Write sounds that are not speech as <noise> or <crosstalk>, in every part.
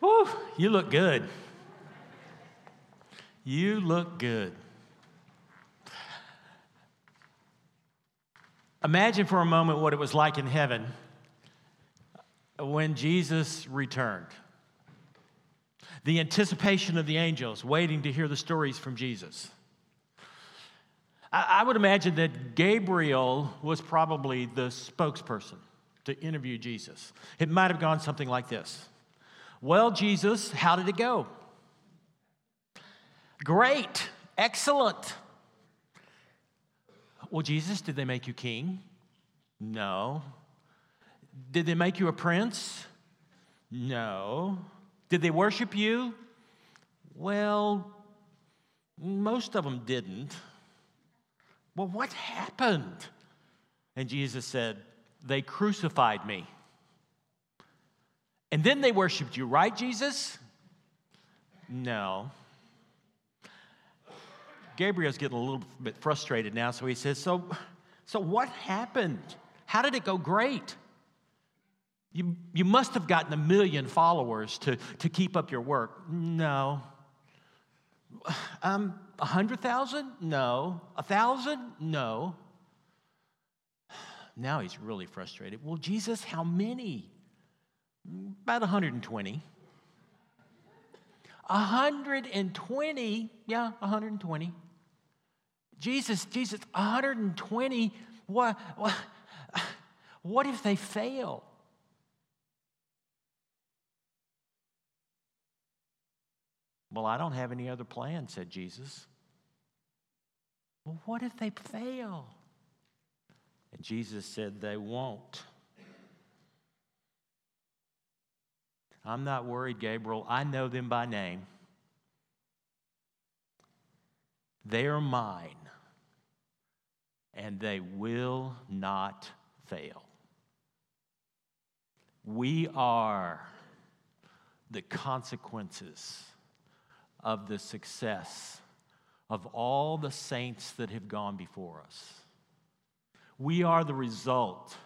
Whew, you look good. You look good. Imagine for a moment what it was like in heaven when Jesus returned. The anticipation of the angels waiting to hear the stories from Jesus. I, would imagine that Gabriel was probably the spokesperson to interview Jesus. It might have gone something like this Well, Jesus, how did it go? Great, excellent. Well, Jesus, did they make you king? No. Did they make you a prince? No. Did they worship you? Well, most of them didn't. Well, what happened? And Jesus said, They crucified me. And then they worshiped you, right, Jesus? No. Gabriel's getting a little bit frustrated now, so he says, So, so what happened? How did it go great? You, you must have gotten a million followers to, to keep up your work. No. Um, a hundred thousand? No. A thousand? No. Now he's really frustrated. Well, Jesus, how many? About 120. 120? Yeah, 120. Jesus, Jesus, 120. What, what, what if they fail? Well, I don't have any other plan, said Jesus. Well, what if they fail? And Jesus said, They won't. I'm not worried, Gabriel. I know them by name. They are mine, and they will not fail. We are the consequences of the success of all the saints that have gone before us. We are the result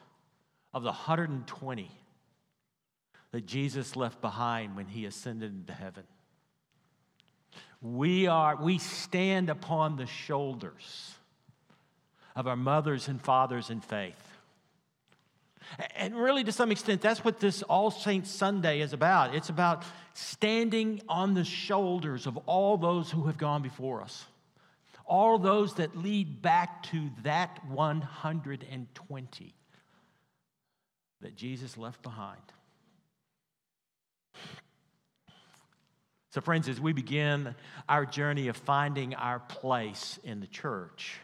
of the 120 that Jesus left behind when he ascended into heaven. We are we stand upon the shoulders of our mothers and fathers in faith. And really, to some extent, that's what this All Saints Sunday is about. It's about standing on the shoulders of all those who have gone before us, all those that lead back to that 120 that Jesus left behind. So, friends, as we begin our journey of finding our place in the church,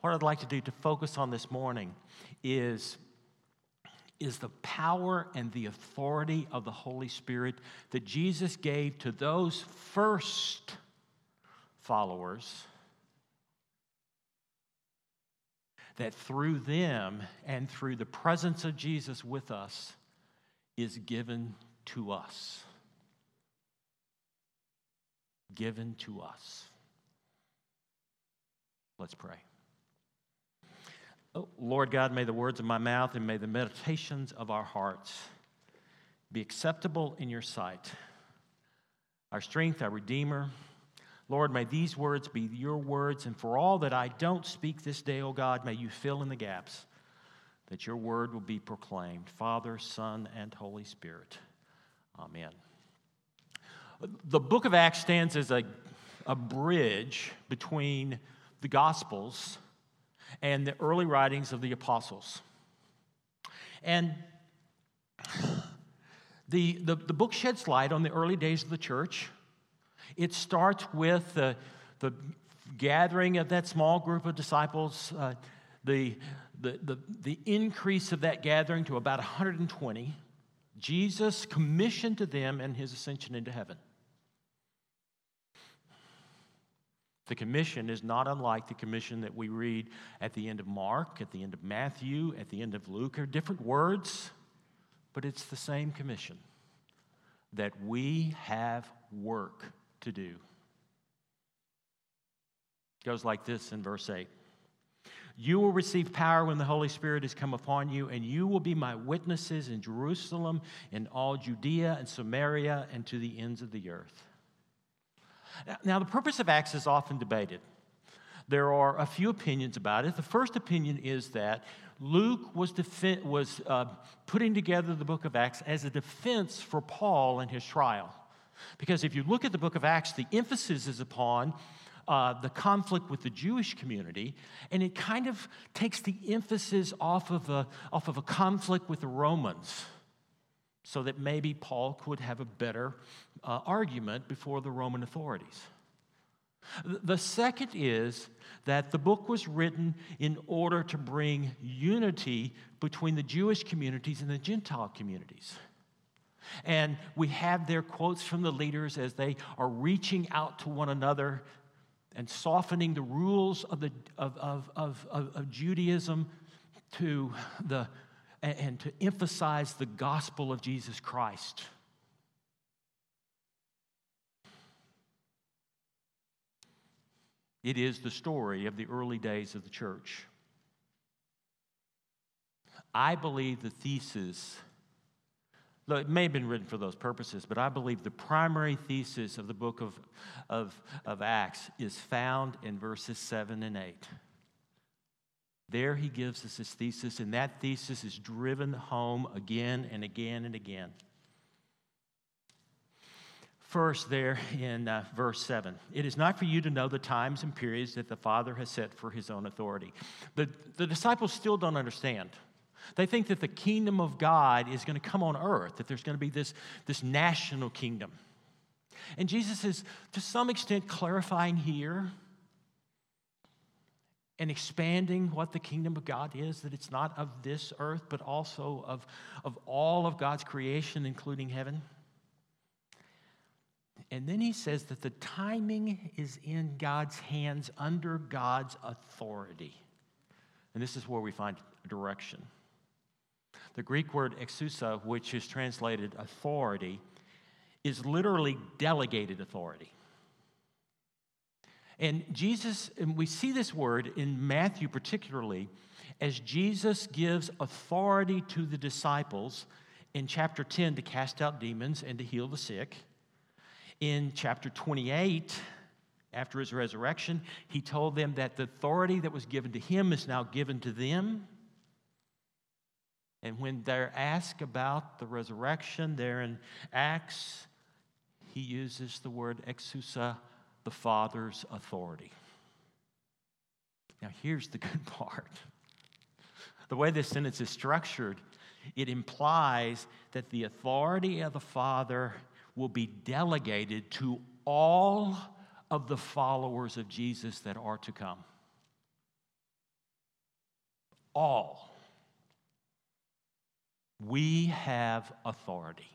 what I'd like to do to focus on this morning is is the power and the authority of the Holy Spirit that Jesus gave to those first followers. That through them and through the presence of Jesus with us is given to us. Given to us. Let's pray. Oh, Lord God, may the words of my mouth and may the meditations of our hearts be acceptable in your sight. Our strength, our Redeemer. Lord, may these words be your words, and for all that I don't speak this day, O oh God, may you fill in the gaps that your word will be proclaimed. Father, Son, and Holy Spirit. Amen. The book of Acts stands as a, a bridge between the Gospels and the early writings of the apostles. And the, the, the book sheds light on the early days of the church. It starts with the, the gathering of that small group of disciples, uh, the, the, the, the increase of that gathering to about 120. Jesus commissioned to them and his ascension into heaven. The commission is not unlike the commission that we read at the end of Mark, at the end of Matthew, at the end of Luke. Are different words, but it's the same commission that we have work to do. It goes like this in verse 8 You will receive power when the Holy Spirit has come upon you, and you will be my witnesses in Jerusalem, in all Judea and Samaria, and to the ends of the earth. Now, the purpose of Acts is often debated. There are a few opinions about it. The first opinion is that Luke was, defi- was uh, putting together the book of Acts as a defense for Paul and his trial. Because if you look at the book of Acts, the emphasis is upon uh, the conflict with the Jewish community, and it kind of takes the emphasis off of a, off of a conflict with the Romans so that maybe Paul could have a better uh, argument before the Roman authorities. The second is that the book was written in order to bring unity between the Jewish communities and the Gentile communities. And we have their quotes from the leaders as they are reaching out to one another and softening the rules of, the, of, of, of, of Judaism to the, and to emphasize the gospel of Jesus Christ. It is the story of the early days of the church. I believe the thesis, though it may have been written for those purposes, but I believe the primary thesis of the book of, of, of Acts is found in verses 7 and 8. There he gives us his thesis, and that thesis is driven home again and again and again. First, there in uh, verse 7, it is not for you to know the times and periods that the Father has set for his own authority. The, the disciples still don't understand. They think that the kingdom of God is going to come on earth, that there's going to be this, this national kingdom. And Jesus is, to some extent, clarifying here and expanding what the kingdom of God is, that it's not of this earth, but also of, of all of God's creation, including heaven. And then he says that the timing is in God's hands under God's authority. And this is where we find direction. The Greek word exousia, which is translated authority, is literally delegated authority. And Jesus, and we see this word in Matthew particularly, as Jesus gives authority to the disciples in chapter 10 to cast out demons and to heal the sick. In chapter 28, after his resurrection, he told them that the authority that was given to him is now given to them. And when they're asked about the resurrection there in Acts, he uses the word exousia, the Father's authority. Now, here's the good <laughs> part. The way this sentence is structured, it implies that the authority of the Father will be delegated to all of the followers of Jesus that are to come. All. We have authority.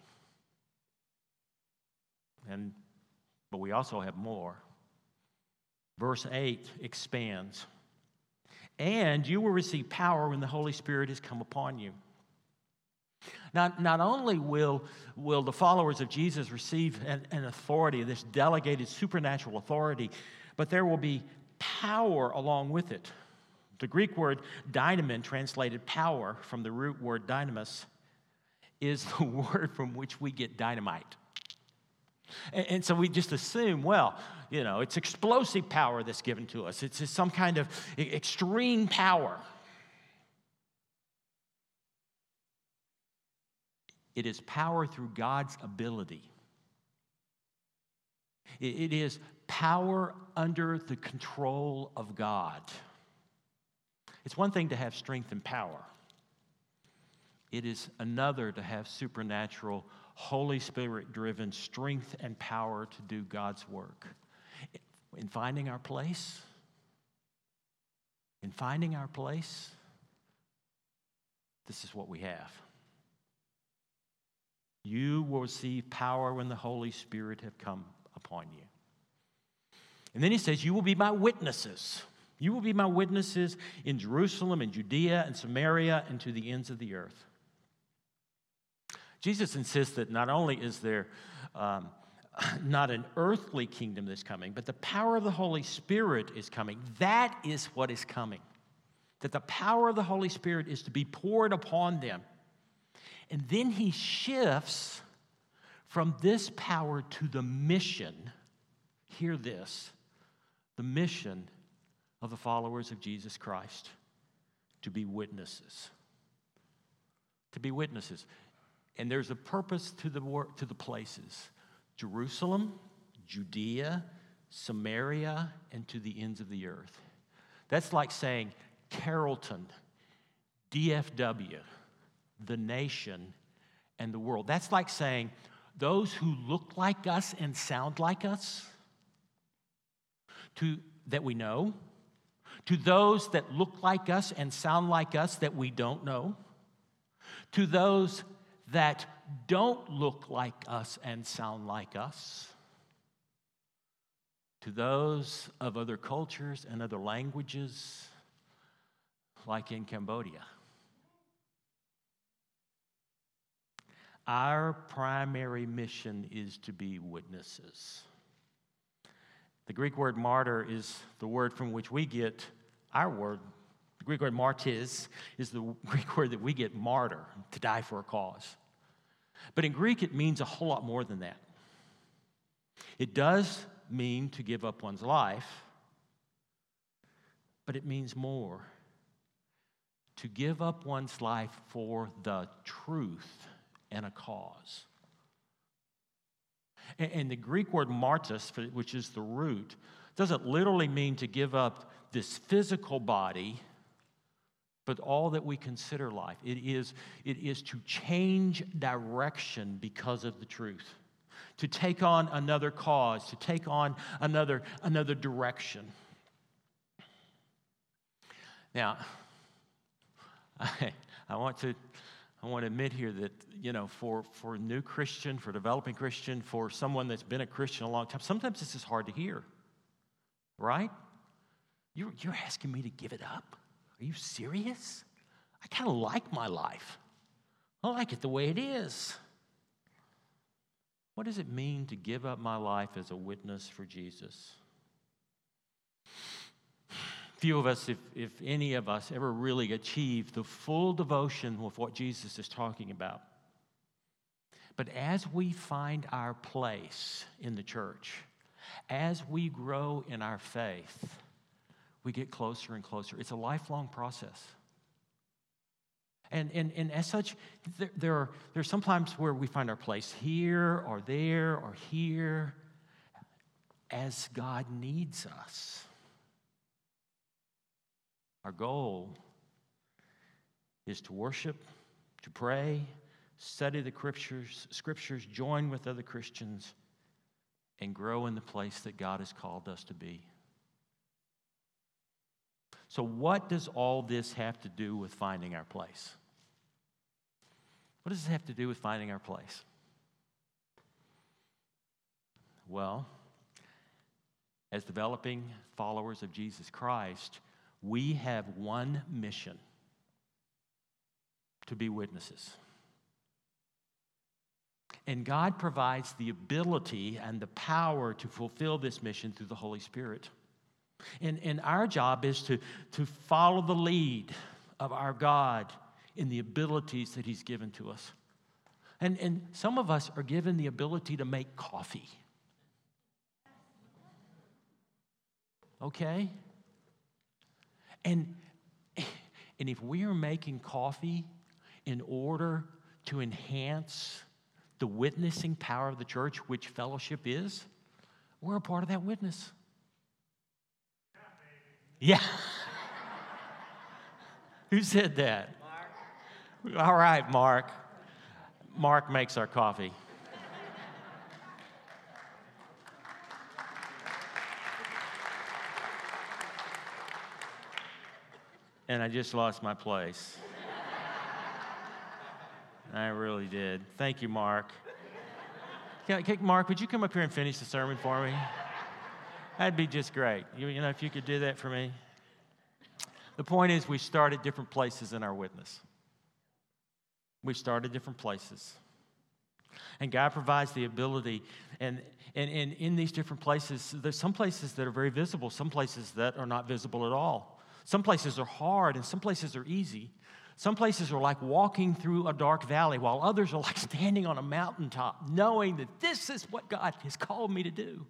And but we also have more. Verse 8 expands. And you will receive power when the Holy Spirit has come upon you. Not, not only will, will the followers of Jesus receive an, an authority, this delegated supernatural authority, but there will be power along with it. The Greek word dynamin, translated power from the root word dynamis, is the <laughs> word from which we get dynamite. And, and, so we just assume, well, you know, it's explosive power that's given to us, it's some kind of extreme power. It is power through God's ability. It is power under the control of God. It's one thing to have strength and power, it is another to have supernatural, Holy Spirit driven strength and power to do God's work. In finding our place, in finding our place, this is what we have. You will receive power when the Holy Spirit have come upon you. And then he says, You will be my witnesses. You will be my witnesses in Jerusalem and Judea and Samaria and to the ends of the earth. Jesus insists that not only is there um, <clears throat> not an earthly kingdom that's coming, but the power of the Holy Spirit is coming. That is what is coming. that the power of the Holy Spirit is to be poured upon them. And then he shifts from this power to the mission. Hear this the mission of the followers of Jesus Christ to be witnesses. To be witnesses. And there's a purpose to the, work, to the places Jerusalem, Judea, Samaria, and to the ends of the earth. That's like saying Carrollton, DFW, the nation, and the world. That's like saying those who look like us and sound like us, to, that we know, to those that look like us and sound like us that we don't know, to those that don't look like us and sound like us, to those of other cultures and other languages, like in Cambodia. Our primary mission is to be witnesses. The Greek word martyr is the word from which we get our word. The Greek word martyrs is the <laughs> Greek word that we get martyr, to die for a cause. But in Greek, it means a whole lot more than that. It does mean to give up one's life, but it means more to give up one's life for the truth and a cause. And, the Greek word martus, which is the root, doesn't literally mean to give up this physical body, but all that we consider life. It is, it is to change direction because of the truth, to take on another cause, to take on another, another direction. Now, I, <laughs> I want to I want to admit here that, you know, for, for a new Christian, for a developing Christian, for someone that's been a Christian a long time, sometimes this is hard to hear, right? You're, you're asking me to give it up? Are you serious? I kind of like my life. I like it the way it is. What does it mean to give up my life as a witness for Jesus? Few of us, if, if any of us, ever really achieve the full devotion of what Jesus is talking about. But as we find our place in the church, as we grow in our faith, we get closer and closer. It's a lifelong process. And, and, and as such, there, there, are, there are sometimes where we find our place here or there or here as God needs us. Our goal is to worship, to pray, study the scriptures, scriptures, join with other Christians, and grow in the place that God has called us to be. So, what does all this have to do with finding our place? What does this have to do with finding our place? Well, as developing followers of Jesus Christ, we have one mission to be witnesses. And God provides the ability and the power to fulfill this mission through the Holy Spirit. And, and our job is to, to follow the lead of our God in the abilities that He's given to us. And, and some of us are given the ability to make coffee. Okay? And, and if we are making coffee in order to enhance the witnessing power of the church, which fellowship is, we're a part of that witness. Yeah. <laughs> Who said that? Mark. All right, Mark. Mark makes our coffee. And I just lost my place. I really did. Thank you, Mark. Can, can, Mark, would you come up here and finish the sermon for me? That'd be just great. You, you know, if you could do that for me. The point is, we start at different places in our witness. We start at different places. And God provides the ability, and, and, and in these different places, there's some places that are very visible, some places that are not visible at all. Some places are hard and some places are easy. Some places are like walking through a dark valley, while others are like <laughs> standing on a mountaintop, knowing that this is what God has called me to do.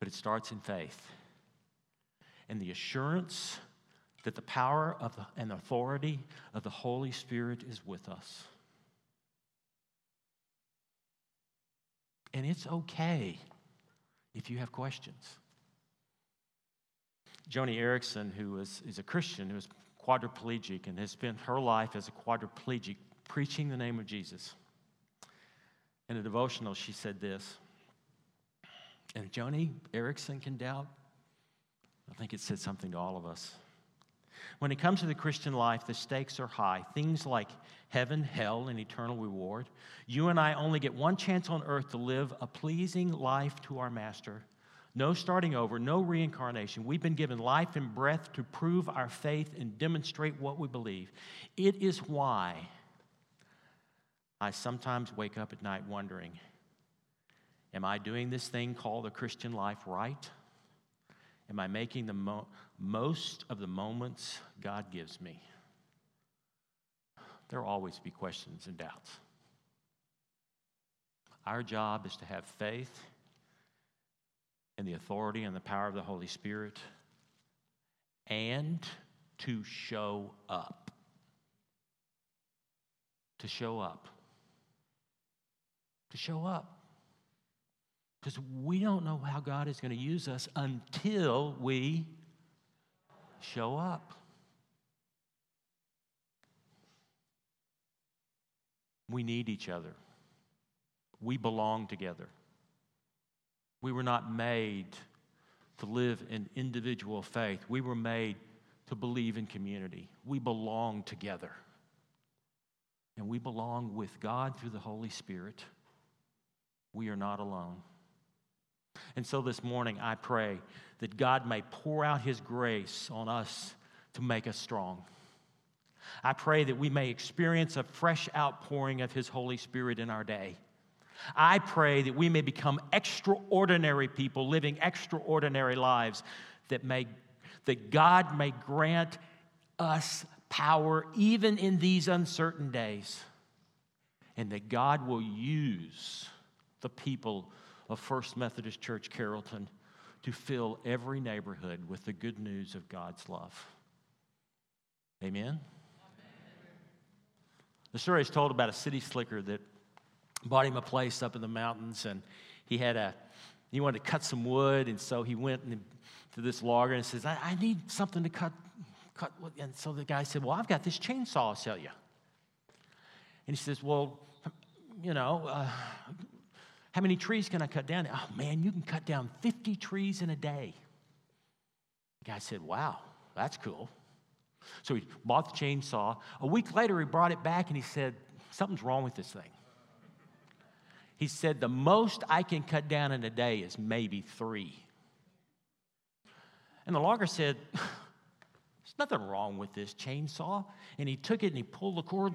But it starts in faith and the assurance that the power of the, and authority of the Holy Spirit is with us. And it's okay if you have questions. Joni Eareckson, who is, is a Christian, who is quadriplegic and has spent her life as a quadriplegic preaching the name of Jesus. In a devotional, she said this. And Joni Eareckson can doubt. I think it said something to all of us. When it comes to the Christian life, the stakes are high. Things like heaven, hell, and eternal reward. You and I only get one chance on earth to live a pleasing life to our Master. No starting over, no reincarnation. We've been given life and breath to prove our faith and demonstrate what we believe. It is why I sometimes wake up at night wondering Am I doing this thing called the Christian life right? Am I making the mo- most of the moments God gives me? There will always be questions and doubts. Our job is to have faith in the authority and the power of the Holy Spirit and to show up. To show up. To show up. Because we don't know how God is going to use us until we show up. We need each other. We belong together. We were not made to live in individual faith. We were made to believe in community. We belong together. And we belong with God through the Holy Spirit. We are not alone. And so this morning, I pray that God may pour out His grace on us to make us strong. I pray that we may experience a fresh outpouring of His Holy Spirit in our day. I pray that we may become extraordinary people living extraordinary lives, that, may, that God may grant us power even in these uncertain days, and that God will use the people of First Methodist Church Carrollton to fill every neighborhood with the good news of God's love. Amen? Amen. The story is told about a city slicker that bought him a place up in the mountains, and he had a he wanted to cut some wood, and so he went to this logger and says, I, I need something to cut, cut. And so the guy said, Well, I've got this chainsaw I'll sell you. And he says, Well, you know, uh, how many trees can I cut down? Oh, man, you can cut down 50 trees in a day. The guy said, Wow, that's cool. So he bought the chainsaw. A week later, he brought it back and he said, Something's wrong with this thing. He said, The most I can cut down in a day is maybe three. And the logger said, <laughs> There's nothing wrong with this chainsaw. And he took it and he pulled the cord.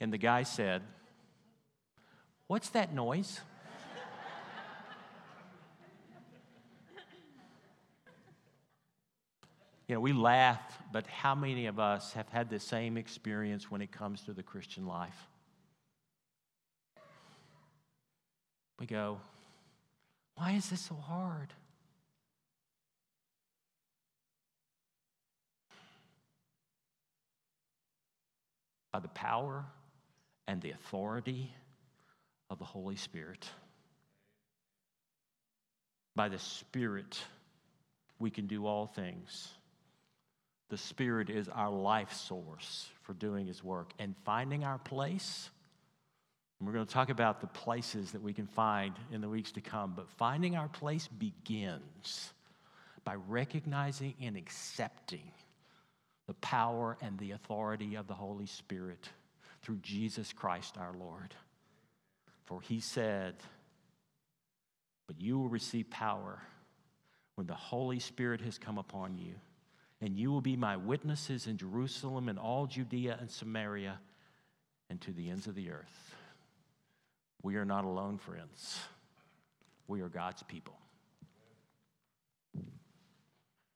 And the guy said, What's that noise? <laughs> you know, we laugh, but how many of us have had the same experience when it comes to the Christian life? We go, why is this so hard? By the power and the authority of the Holy Spirit. By the Spirit, we can do all things. The Spirit is our life source for doing His work and finding our place. And we're going to talk about the places that we can find in the weeks to come, but finding our place begins by recognizing and accepting the power and the authority of the Holy Spirit through Jesus Christ our Lord. For he said, But you will receive power when the Holy Spirit has come upon you, and you will be my witnesses in Jerusalem and all Judea and Samaria and to the ends of the earth. We are not alone, friends. We are God's people.